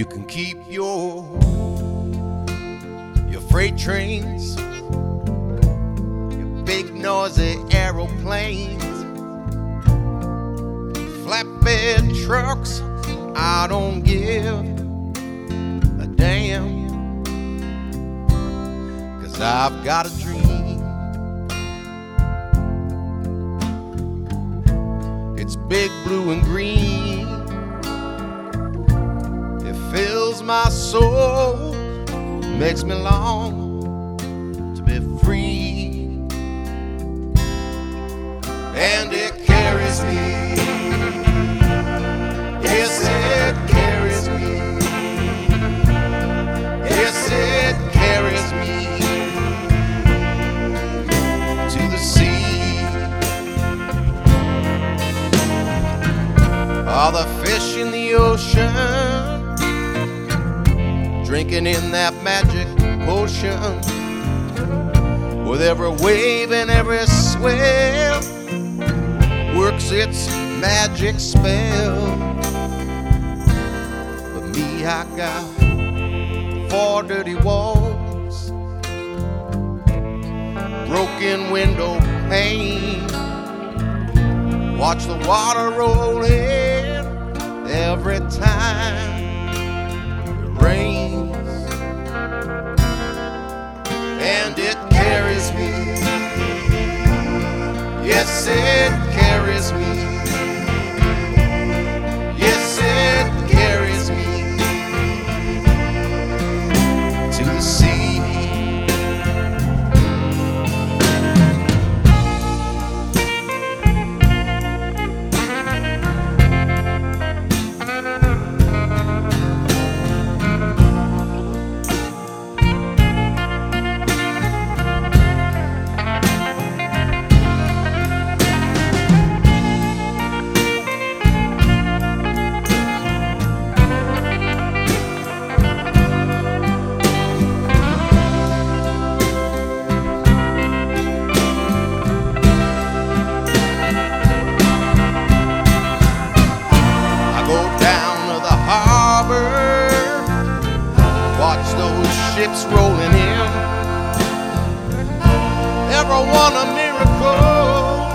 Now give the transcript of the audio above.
You can keep your your freight trains, your big noisy aeroplanes, flatbed trucks. I don't give a damn. Cause I've got a dream. It's big, blue, and green. My soul, makes me long to be free. And it carries me. Yes, it carries me. Yes, it carries me to the sea. All the fish in the ocean drinking in that magic potion with every wave and every swell works its magic spell. But me, I got four dirty walls, broken window pane. Watch the water roll in every time Yes, it carries me. Watch those ships rolling in. Everyone a miracle,